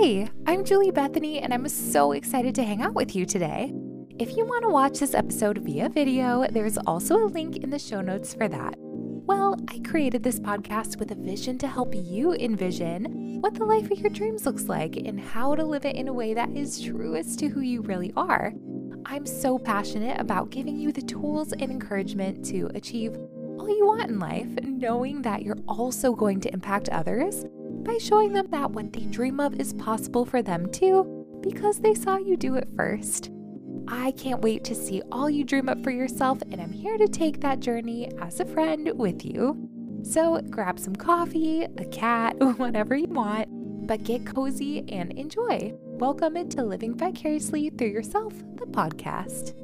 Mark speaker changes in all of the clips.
Speaker 1: Hey, I'm Julie Bethany, and I'm so excited to hang out with you today. If you want to watch this episode via video, there's also a link in the show notes for that. Well, I created this podcast with a vision to help you envision what the life of your dreams looks like and how to live it in a way that is truest to who you really are. I'm so passionate about giving you the tools and encouragement to achieve all you want in life, knowing that you're also going to impact others by showing them that what they dream of is possible for them too, because they saw you do it first. I can't wait to see all you dream up for yourself, and I'm here to take that journey as a friend with you. So grab some coffee, a cat, whatever you want, but get cozy and enjoy. Welcome into Living Vicariously Through Yourself, the podcast.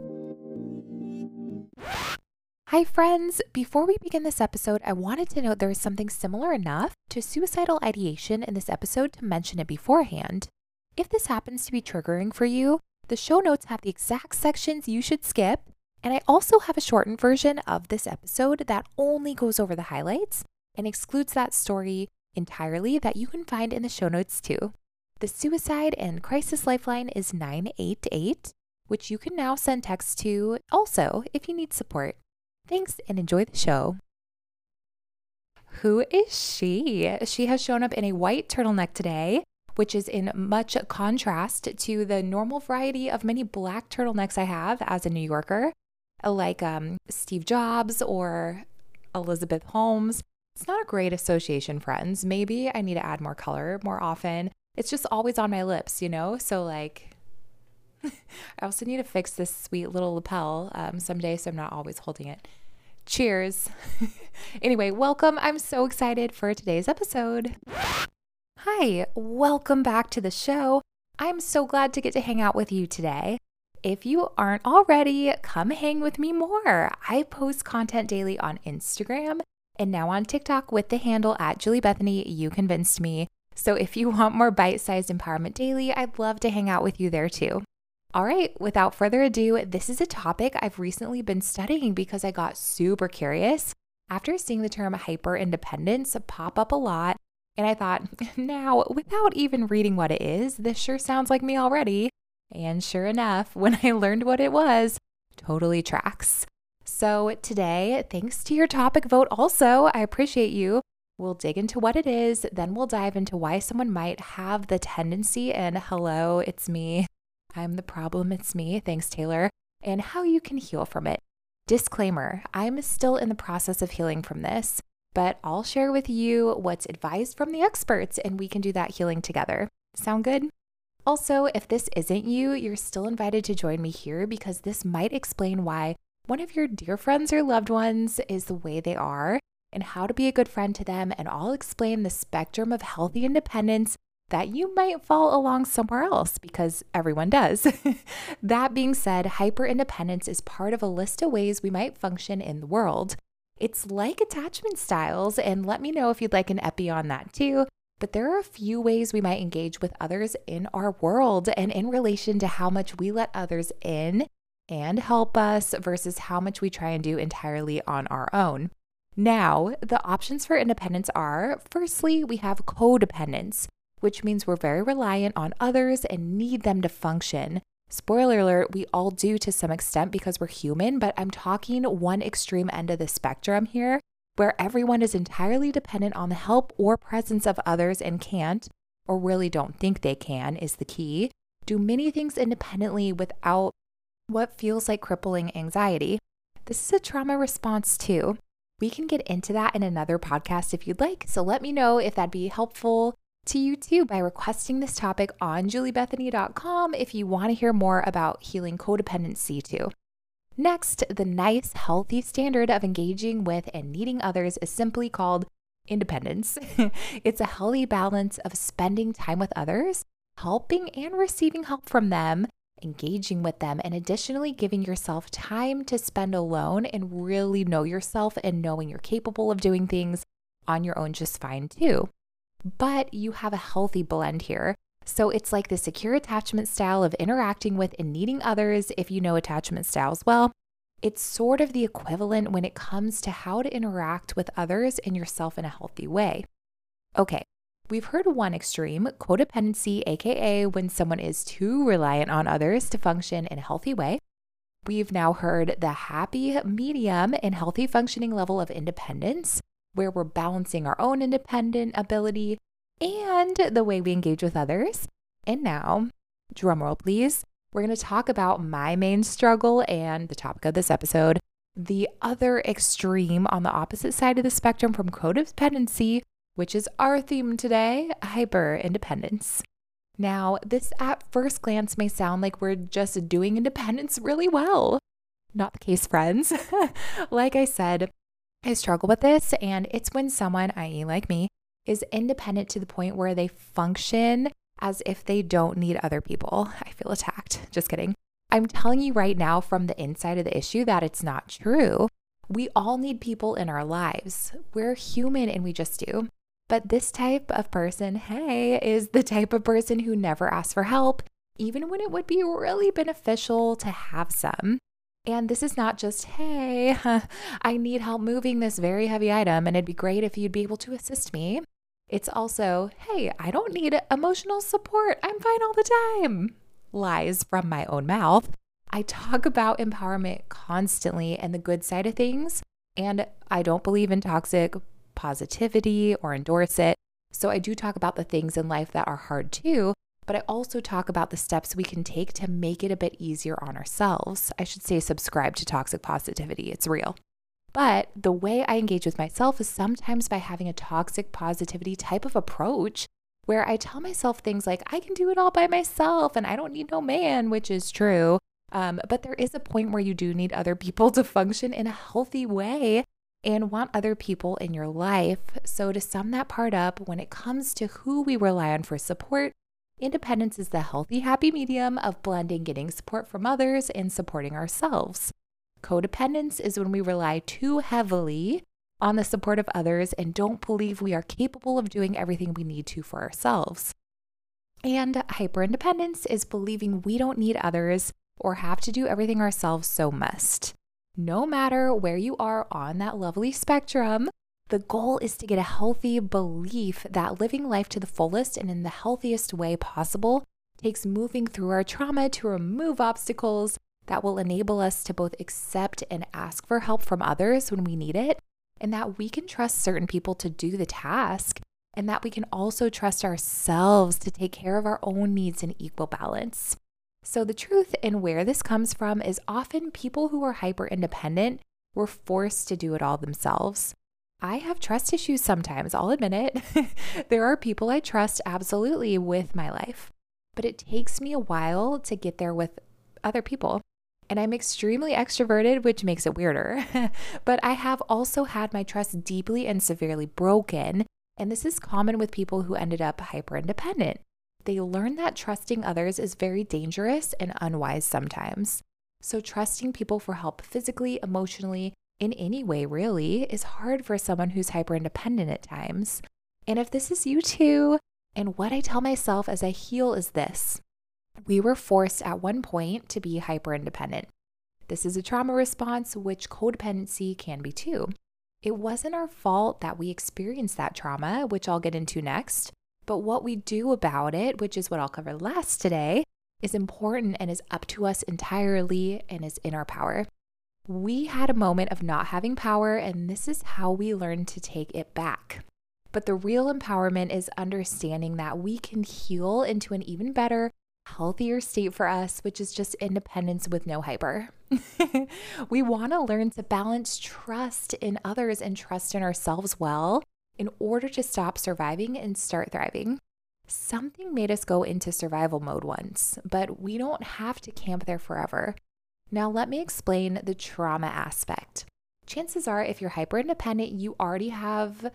Speaker 1: Hi, friends. Before we begin this episode, I wanted to note there is something similar enough to suicidal ideation in this episode to mention it beforehand. If this happens to be triggering for you, the show notes have the exact sections you should skip, and I also have a shortened version of this episode that only goes over the highlights and excludes that story entirely that you can find in the show notes too. The suicide and crisis lifeline is 988, which you can now send text to also if you need support. Thanks and enjoy the show. Who is she? She has shown up in a white turtleneck today, which is in much contrast to the normal variety of many black turtlenecks I have as a New Yorker, like um, Steve Jobs or Elizabeth Holmes. It's not a great association, friends. Maybe I need to add more color more often. It's just always on my lips, you know? So, like, I also need to fix this sweet little lapel um, someday, so I'm not always holding it. Cheers. anyway, welcome. I'm so excited for today's episode. Hi, welcome back to the show. I'm so glad to get to hang out with you today. If you aren't already, come hang with me more. I post content daily on Instagram and now on TikTok with the handle at Julie Bethany. You convinced me. So if you want more bite sized empowerment daily, I'd love to hang out with you there too. All right, without further ado, this is a topic I've recently been studying because I got super curious after seeing the term hyper independence pop up a lot. And I thought, now, without even reading what it is, this sure sounds like me already. And sure enough, when I learned what it was, totally tracks. So today, thanks to your topic vote, also, I appreciate you. We'll dig into what it is, then we'll dive into why someone might have the tendency. And hello, it's me. I'm the problem, it's me, thanks Taylor, and how you can heal from it. Disclaimer I'm still in the process of healing from this, but I'll share with you what's advised from the experts and we can do that healing together. Sound good? Also, if this isn't you, you're still invited to join me here because this might explain why one of your dear friends or loved ones is the way they are and how to be a good friend to them. And I'll explain the spectrum of healthy independence that you might fall along somewhere else because everyone does. that being said, hyper independence is part of a list of ways we might function in the world. It's like attachment styles, and let me know if you'd like an epi on that too. But there are a few ways we might engage with others in our world and in relation to how much we let others in and help us versus how much we try and do entirely on our own. Now, the options for independence are firstly, we have codependence which means we're very reliant on others and need them to function. Spoiler alert, we all do to some extent because we're human, but I'm talking one extreme end of the spectrum here, where everyone is entirely dependent on the help or presence of others and can't, or really don't think they can, is the key, do many things independently without what feels like crippling anxiety. This is a trauma response too. We can get into that in another podcast if you'd like, so let me know if that'd be helpful to you too by requesting this topic on juliebethany.com if you want to hear more about healing codependency too. Next, the nice, healthy standard of engaging with and needing others is simply called independence. it's a healthy balance of spending time with others, helping and receiving help from them, engaging with them, and additionally giving yourself time to spend alone and really know yourself and knowing you're capable of doing things on your own just fine too but you have a healthy blend here. So it's like the secure attachment style of interacting with and needing others if you know attachment styles well. It's sort of the equivalent when it comes to how to interact with others and yourself in a healthy way. Okay, We've heard one extreme, codependency, aka when someone is too reliant on others to function in a healthy way. We've now heard the happy medium and healthy functioning level of independence, where we're balancing our own independent ability and the way we engage with others. And now, drumroll please, we're going to talk about my main struggle and the topic of this episode the other extreme on the opposite side of the spectrum from codependency, which is our theme today hyper independence. Now, this at first glance may sound like we're just doing independence really well. Not the case, friends. like I said, I struggle with this, and it's when someone, i.e., like me, is independent to the point where they function as if they don't need other people. I feel attacked. Just kidding. I'm telling you right now from the inside of the issue that it's not true. We all need people in our lives. We're human and we just do. But this type of person, hey, is the type of person who never asks for help, even when it would be really beneficial to have some. And this is not just, hey, I need help moving this very heavy item, and it'd be great if you'd be able to assist me. It's also, hey, I don't need emotional support. I'm fine all the time. Lies from my own mouth. I talk about empowerment constantly and the good side of things, and I don't believe in toxic positivity or endorse it. So I do talk about the things in life that are hard too, but I also talk about the steps we can take to make it a bit easier on ourselves. I should say, subscribe to toxic positivity, it's real. But the way I engage with myself is sometimes by having a toxic positivity type of approach where I tell myself things like, I can do it all by myself and I don't need no man, which is true. Um, but there is a point where you do need other people to function in a healthy way and want other people in your life. So, to sum that part up, when it comes to who we rely on for support, independence is the healthy, happy medium of blending getting support from others and supporting ourselves. Codependence is when we rely too heavily on the support of others and don't believe we are capable of doing everything we need to for ourselves. And hyperindependence is believing we don't need others or have to do everything ourselves, so must. No matter where you are on that lovely spectrum, the goal is to get a healthy belief that living life to the fullest and in the healthiest way possible takes moving through our trauma to remove obstacles that will enable us to both accept and ask for help from others when we need it, and that we can trust certain people to do the task, and that we can also trust ourselves to take care of our own needs in equal balance. So, the truth and where this comes from is often people who are hyper independent were forced to do it all themselves. I have trust issues sometimes, I'll admit it. there are people I trust absolutely with my life, but it takes me a while to get there with other people and I'm extremely extroverted, which makes it weirder. but I have also had my trust deeply and severely broken, and this is common with people who ended up hyper independent. They learn that trusting others is very dangerous and unwise sometimes. So, trusting people for help physically, emotionally, in any way really, is hard for someone who's hyper independent at times. And if this is you too, and what I tell myself as I heal is this we were forced at one point to be hyper independent. This is a trauma response, which codependency can be too. It wasn't our fault that we experienced that trauma, which I'll get into next, but what we do about it, which is what I'll cover last today, is important and is up to us entirely and is in our power. We had a moment of not having power, and this is how we learn to take it back. But the real empowerment is understanding that we can heal into an even better, healthier state for us, which is just independence with no hyper. we want to learn to balance trust in others and trust in ourselves well in order to stop surviving and start thriving. Something made us go into survival mode once, but we don't have to camp there forever. Now, let me explain the trauma aspect. Chances are, if you're hyper independent, you already have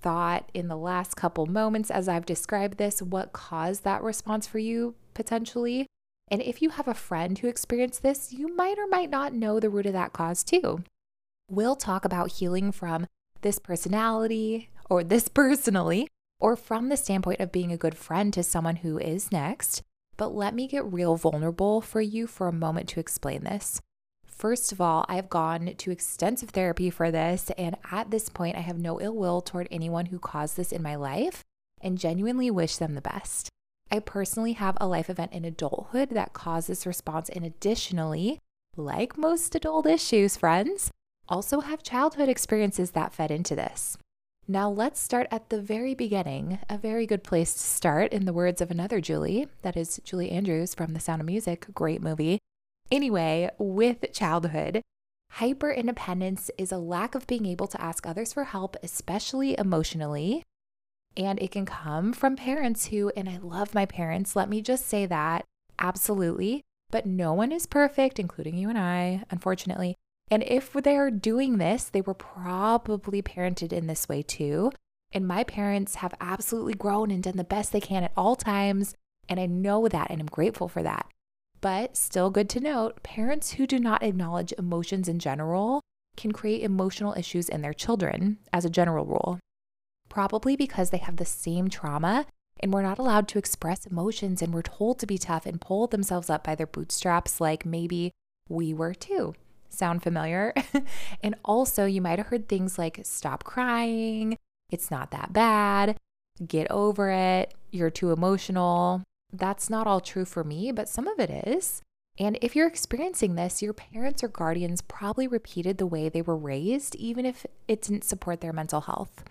Speaker 1: thought in the last couple moments as I've described this what caused that response for you potentially. And if you have a friend who experienced this, you might or might not know the root of that cause too. We'll talk about healing from this personality or this personally, or from the standpoint of being a good friend to someone who is next. But let me get real vulnerable for you for a moment to explain this. First of all, I've gone to extensive therapy for this, and at this point, I have no ill will toward anyone who caused this in my life. and genuinely wish them the best. I personally have a life event in adulthood that caused this response, and additionally, like most adult issues, friends, also have childhood experiences that fed into this. Now, let's start at the very beginning. A very good place to start, in the words of another Julie, that is Julie Andrews from The Sound of Music, great movie. Anyway, with childhood, hyper independence is a lack of being able to ask others for help, especially emotionally. And it can come from parents who, and I love my parents, let me just say that absolutely, but no one is perfect, including you and I, unfortunately. And if they're doing this, they were probably parented in this way too. And my parents have absolutely grown and done the best they can at all times. And I know that and I'm grateful for that. But still good to note parents who do not acknowledge emotions in general can create emotional issues in their children as a general rule. Probably because they have the same trauma and were not allowed to express emotions and were told to be tough and pull themselves up by their bootstraps, like maybe we were too. Sound familiar? and also, you might have heard things like stop crying, it's not that bad, get over it, you're too emotional. That's not all true for me, but some of it is. And if you're experiencing this, your parents or guardians probably repeated the way they were raised, even if it didn't support their mental health.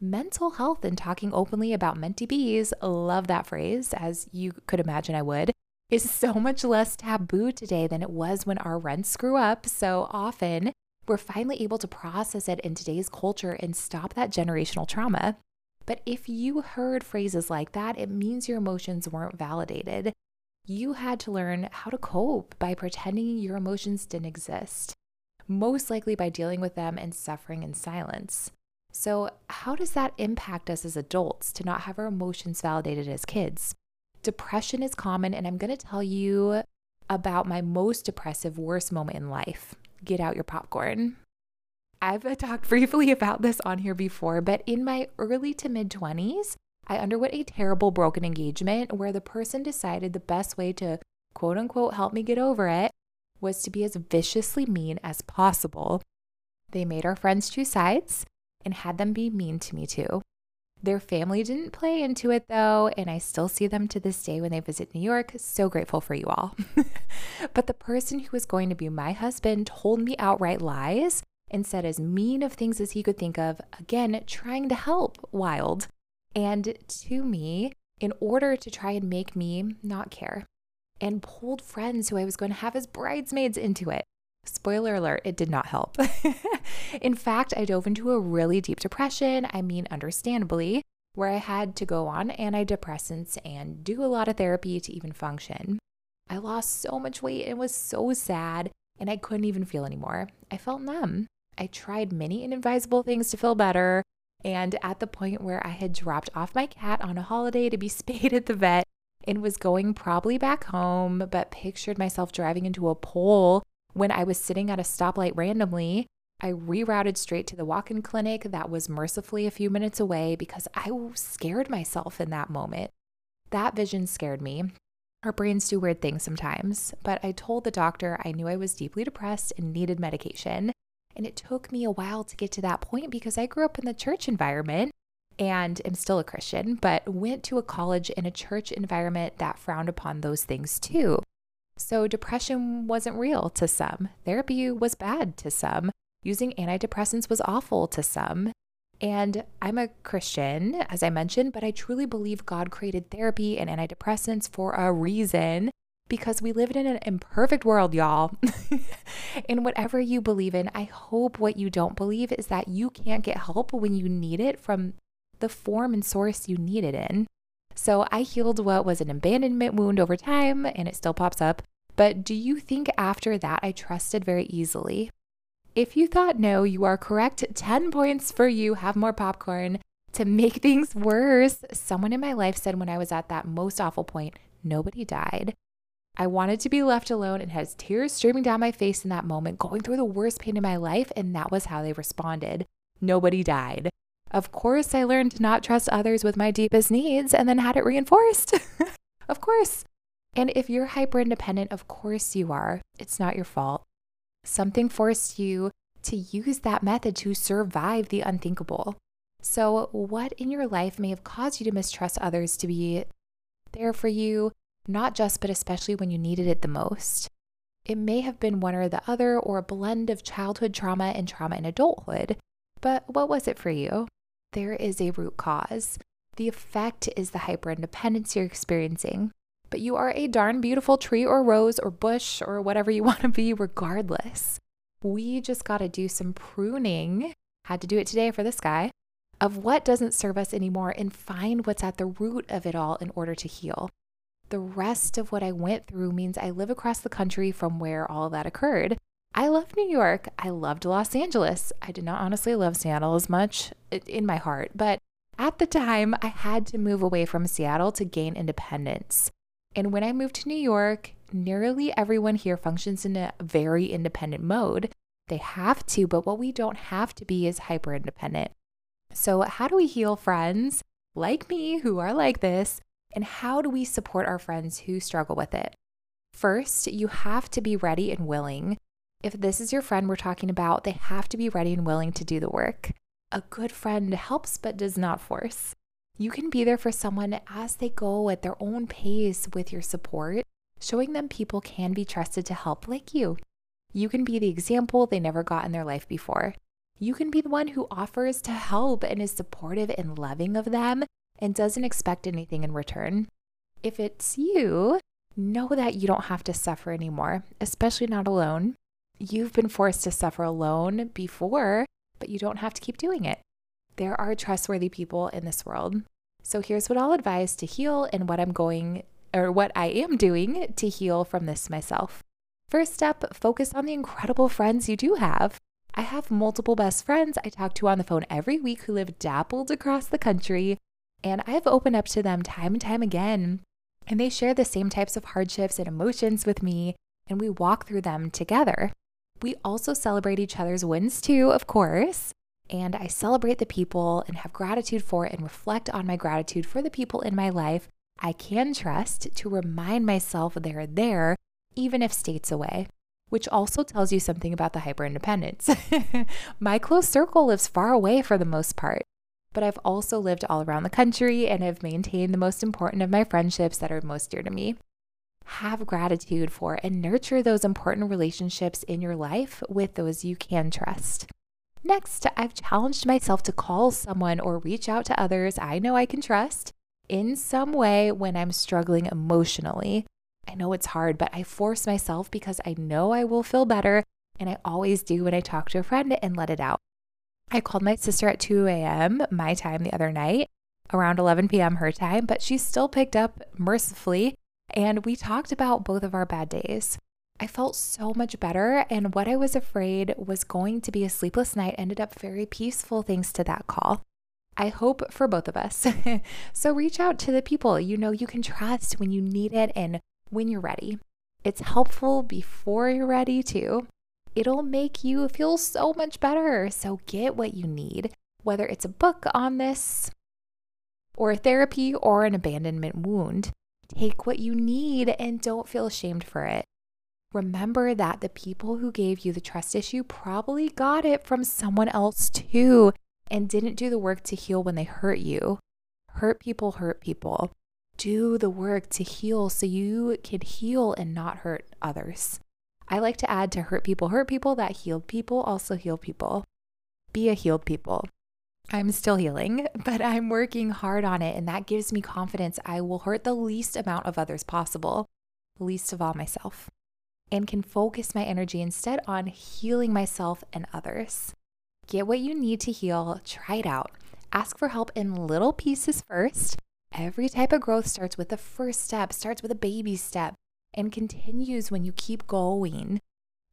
Speaker 1: Mental health and talking openly about mentee bees, love that phrase, as you could imagine I would, is so much less taboo today than it was when our rents grew up. So often, we're finally able to process it in today's culture and stop that generational trauma. But if you heard phrases like that, it means your emotions weren't validated. You had to learn how to cope by pretending your emotions didn't exist, most likely by dealing with them and suffering in silence. So, how does that impact us as adults to not have our emotions validated as kids? Depression is common, and I'm going to tell you about my most depressive, worst moment in life. Get out your popcorn. I've talked briefly about this on here before, but in my early to mid 20s, I underwent a terrible broken engagement where the person decided the best way to quote unquote help me get over it was to be as viciously mean as possible. They made our friends choose sides and had them be mean to me too. Their family didn't play into it though, and I still see them to this day when they visit New York. So grateful for you all. but the person who was going to be my husband told me outright lies and said as mean of things as he could think of, again, trying to help wild. And to me, in order to try and make me not care, and pulled friends who I was going to have as bridesmaids into it. Spoiler alert, it did not help. In fact, I dove into a really deep depression. I mean, understandably, where I had to go on antidepressants and do a lot of therapy to even function. I lost so much weight and was so sad, and I couldn't even feel anymore. I felt numb. I tried many inadvisable things to feel better, and at the point where I had dropped off my cat on a holiday to be spayed at the vet and was going probably back home, but pictured myself driving into a pole when I was sitting at a stoplight randomly, I rerouted straight to the walk in clinic that was mercifully a few minutes away because I scared myself in that moment. That vision scared me. Our brains do weird things sometimes, but I told the doctor I knew I was deeply depressed and needed medication. And it took me a while to get to that point because I grew up in the church environment and am still a Christian, but went to a college in a church environment that frowned upon those things too. So, depression wasn't real to some. Therapy was bad to some. Using antidepressants was awful to some. And I'm a Christian, as I mentioned, but I truly believe God created therapy and antidepressants for a reason because we live in an imperfect world, y'all. and whatever you believe in, I hope what you don't believe is that you can't get help when you need it from the form and source you need it in. So I healed what was an abandonment wound over time, and it still pops up. But do you think after that I trusted very easily? If you thought no, you are correct. 10 points for you. Have more popcorn. To make things worse, someone in my life said when I was at that most awful point, nobody died. I wanted to be left alone and had tears streaming down my face in that moment, going through the worst pain in my life, and that was how they responded. Nobody died. Of course, I learned to not trust others with my deepest needs and then had it reinforced. of course. And if you're hyper independent, of course you are. It's not your fault. Something forced you to use that method to survive the unthinkable. So, what in your life may have caused you to mistrust others to be there for you, not just, but especially when you needed it the most? It may have been one or the other, or a blend of childhood trauma and trauma in adulthood. But what was it for you? There is a root cause. The effect is the hyperindependence you're experiencing. But you are a darn beautiful tree or rose or bush or whatever you want to be, regardless. We just got to do some pruning. Had to do it today for this guy of what doesn't serve us anymore and find what's at the root of it all in order to heal. The rest of what I went through means I live across the country from where all that occurred. I love New York. I loved Los Angeles. I did not honestly love Seattle as much in my heart, but at the time, I had to move away from Seattle to gain independence. And when I moved to New York, nearly everyone here functions in a very independent mode. They have to, but what we don't have to be is hyper independent. So, how do we heal friends like me who are like this? And how do we support our friends who struggle with it? First, you have to be ready and willing. If this is your friend we're talking about, they have to be ready and willing to do the work. A good friend helps but does not force. You can be there for someone as they go at their own pace with your support, showing them people can be trusted to help like you. You can be the example they never got in their life before you can be the one who offers to help and is supportive and loving of them and doesn't expect anything in return. If it's you, know that you don't have to suffer anymore, especially not alone. You've been forced to suffer alone before, but you don't have to keep doing it. There are trustworthy people in this world. So here's what I'll advise to heal and what I'm going or what I am doing to heal from this myself. First step, focus on the incredible friends you do have. I have multiple best friends I talk to on the phone every week who live dappled across the country, and I have opened up to them time and time again. And they share the same types of hardships and emotions with me, and we walk through them together. We also celebrate each other's wins too, of course. And I celebrate the people and have gratitude for and reflect on my gratitude for the people in my life I can trust to remind myself they're there, even if states away which also tells you something about the hyper independence. My close circle lives far away for the most part, but I've also lived all around the country and have maintained the most important of my friendships that are most dear to me. Have gratitude for and nurture those important relationships in your life with those you can trust. Next, I've challenged myself to call someone or reach out to others I know I can trust in some way when I'm struggling emotionally I know it's hard, but I force myself because I know I will feel better. And I always do when I talk to a friend and let it out. I called my sister at 2 a.m. my time the other night, around 11 p.m. her time, but she still picked up mercifully. And we talked about both of our bad days. I felt so much better, and what I was afraid was going to be a sleepless night ended up very peaceful thanks to that call. I hope for both of us. so reach out to the people you know you can trust when you need it and when you're ready. It's helpful before you're ready, too. It'll make you feel so much better. So get what you need, whether it's a book on this, or a therapy, or an abandonment wound. Take what you need and don't feel ashamed for it. Remember that the people who gave you the trust issue probably got it from someone else too and didn't do the work to heal when they hurt you. Hurt people hurt people do the work to heal so you can heal and not hurt others. I like to add to hurt people, hurt people that healed people also heal people. Be a healed people. I'm still healing, but I'm working hard on it, and that gives me confidence I will hurt the least amount of others possible, least of all myself, and can focus my energy instead on healing myself and others. Get what you need to heal, try it out. Ask for help in little pieces first, Every type of growth starts with the first step, starts with a baby step, and continues when you keep going.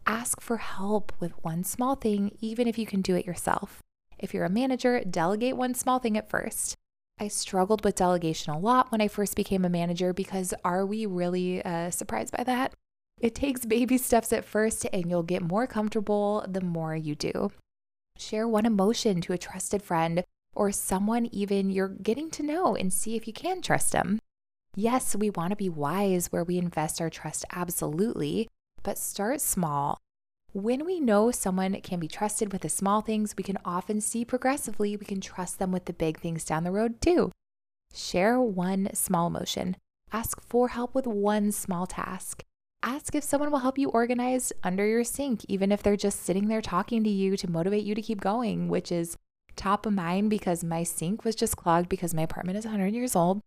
Speaker 1: Ask for help with one small thing, even if you can do it yourself. If you're a manager, delegate one small thing at first. I struggled with delegation a lot when I first became a manager because are we really uh, surprised by that? It takes baby steps at first, and you'll get more comfortable the more you do. Share one emotion to a trusted friend or someone even you're getting to know and see if you can trust them. Yes, we want to be wise where we invest our trust, absolutely, but start small. When we know someone can be trusted with the small things, we can often see progressively we can trust them with the big things down the road too. Share one small emotion. Ask for help with one small task. Ask if someone will help you organize under your sink, even if they're just sitting there talking to you to motivate you to keep going, which is top of mind because my sink was just clogged because my apartment is 100 years old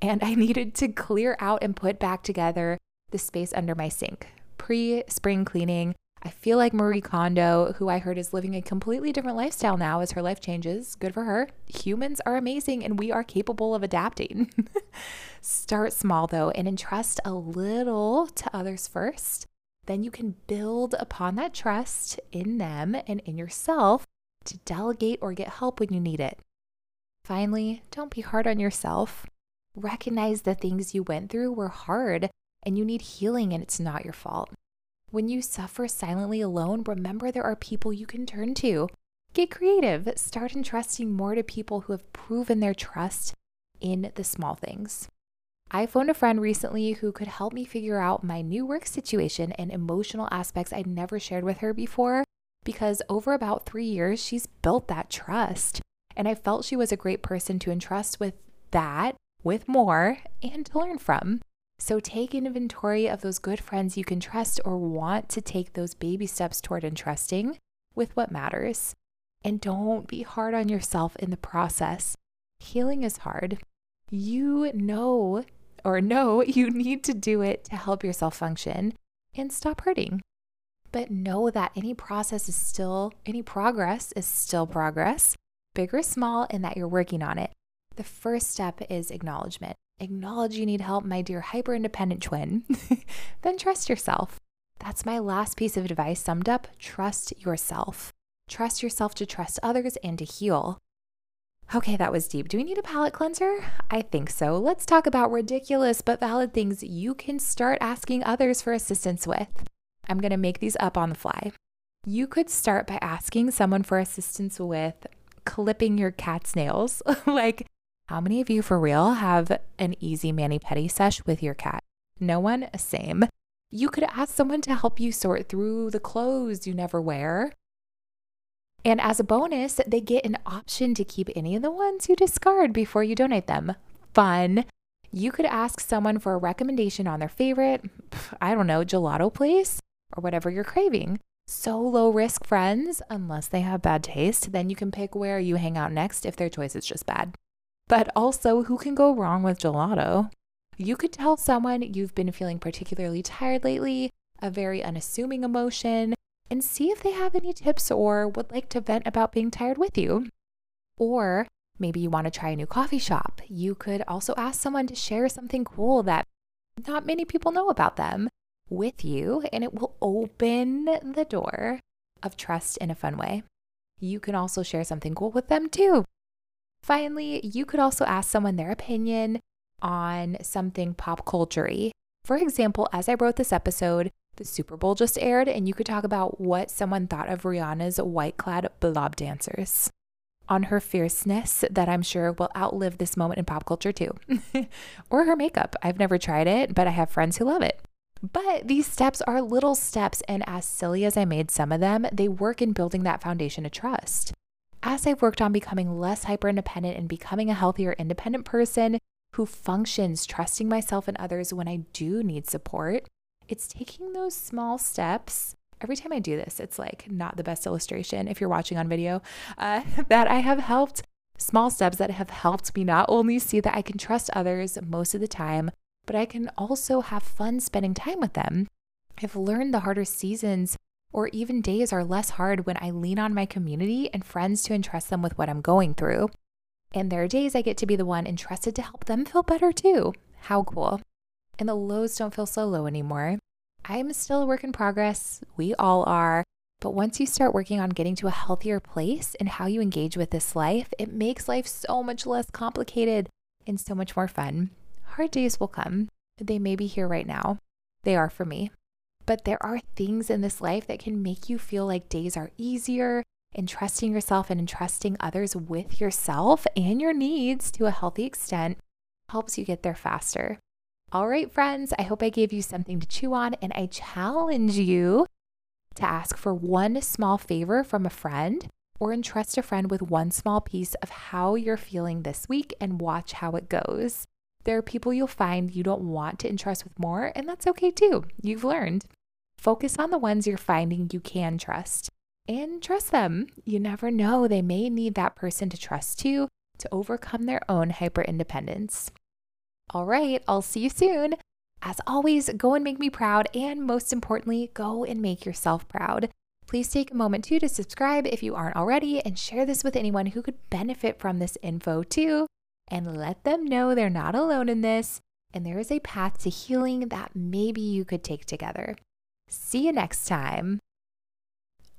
Speaker 1: and I needed to clear out and put back together the space under my sink. Pre spring cleaning, I feel like Marie Kondo, who I heard is living a completely different lifestyle now as her life changes. Good for her. Humans are amazing and we are capable of adapting. Start small though and entrust a little to others first. Then you can build upon that trust in them and in yourself to delegate or get help when you need it. Finally, don't be hard on yourself. Recognize the things you went through were hard and you need healing and it's not your fault. When you suffer silently alone, remember there are people you can turn to. Get creative. Start entrusting more to people who have proven their trust in the small things. I phoned a friend recently who could help me figure out my new work situation and emotional aspects I'd never shared with her before because over about three years, she's built that trust. And I felt she was a great person to entrust with that, with more, and to learn from. So take inventory of those good friends you can trust or want to take those baby steps toward entrusting with what matters. And don't be hard on yourself in the process. Healing is hard. You know or know you need to do it to help yourself function and stop hurting. But know that any process is still, any progress is still progress, big or small, and that you're working on it. The first step is acknowledgement. Acknowledge you need help, my dear hyper independent twin. then trust yourself. That's my last piece of advice summed up trust yourself. Trust yourself to trust others and to heal. Okay, that was deep. Do we need a palate cleanser? I think so. Let's talk about ridiculous but valid things you can start asking others for assistance with. I'm going to make these up on the fly. You could start by asking someone for assistance with clipping your cat's nails. like, how many of you for real have an easy mani pedi sesh with your cat? No one? Same. You could ask someone to help you sort through the clothes you never wear. And as a bonus, they get an option to keep any of the ones you discard before you donate them. Fun. You could ask someone for a recommendation on their favorite, I don't know, gelato place or whatever you're craving. So low risk friends, unless they have bad taste, then you can pick where you hang out next if their choice is just bad. But also, who can go wrong with gelato? You could tell someone you've been feeling particularly tired lately, a very unassuming emotion, and see if they have any tips or would like to vent about being tired with you. Or maybe you want to try a new coffee shop. You could also ask someone to share something cool that not many people know about them with you, and it will open the door of trust in a fun way. You can also share something cool with them too. Finally, you could also ask someone their opinion on something pop culture For example, as I wrote this episode, the Super Bowl just aired, and you could talk about what someone thought of Rihanna's white clad blob dancers. On her fierceness, that I'm sure will outlive this moment in pop culture too. or her makeup. I've never tried it, but I have friends who love it. But these steps are little steps, and as silly as I made some of them, they work in building that foundation of trust as I've worked on becoming less hyper independent and becoming a healthier independent person who functions trusting myself and others when I do need support, it's taking those small steps. Every time I do this, it's like not the best illustration if you're watching on video, uh, that I have helped small steps that have helped me not only see that I can trust others most of the time, but I can also have fun spending time with them. I've learned the harder seasons or even days are less hard when I lean on my community and friends to entrust them with what I'm going through. And there are days I get to be the one entrusted to help them feel better too. How cool. And the lows don't feel so low anymore. I'm still a work in progress. We all are. But once you start working on getting to a healthier place in how you engage with this life, it makes life so much less complicated and so much more fun. Hard days will come. They may be here right now. They are for me. But there are things in this life that can make you feel like days are easier and trusting yourself and entrusting others with yourself and your needs to a healthy extent helps you get there faster. All right, friends, I hope I gave you something to chew on and I challenge you to ask for one small favor from a friend or entrust a friend with one small piece of how you're feeling this week and watch how it goes. There are people you'll find you don't want to entrust with more, and that's okay too. You've learned. Focus on the ones you're finding you can trust and trust them. You never know, they may need that person to trust too to overcome their own hyper independence. All right, I'll see you soon. As always, go and make me proud, and most importantly, go and make yourself proud. Please take a moment too to subscribe if you aren't already and share this with anyone who could benefit from this info too. And let them know they're not alone in this and there is a path to healing that maybe you could take together. See you next time.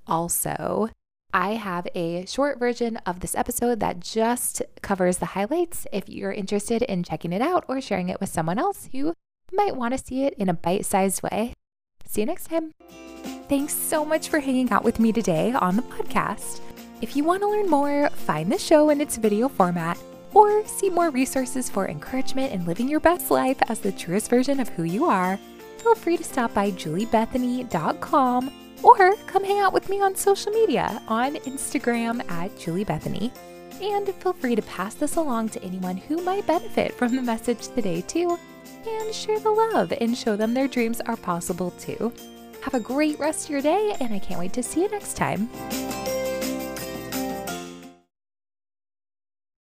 Speaker 1: Also, I have a short version of this episode that just covers the highlights if you're interested in checking it out or sharing it with someone else who might want to see it in a bite sized way. See you next time. Thanks so much for hanging out with me today on the podcast. If you want to learn more, find the show in its video format, or see more resources for encouragement in living your best life as the truest version of who you are, feel free to stop by juliebethany.com or come hang out with me on social media on Instagram at juliebethany. And feel free to pass this along to anyone who might benefit from the message today, too and share the love and show them their dreams are possible too. Have a great rest of your day, and I can't wait to see you next time.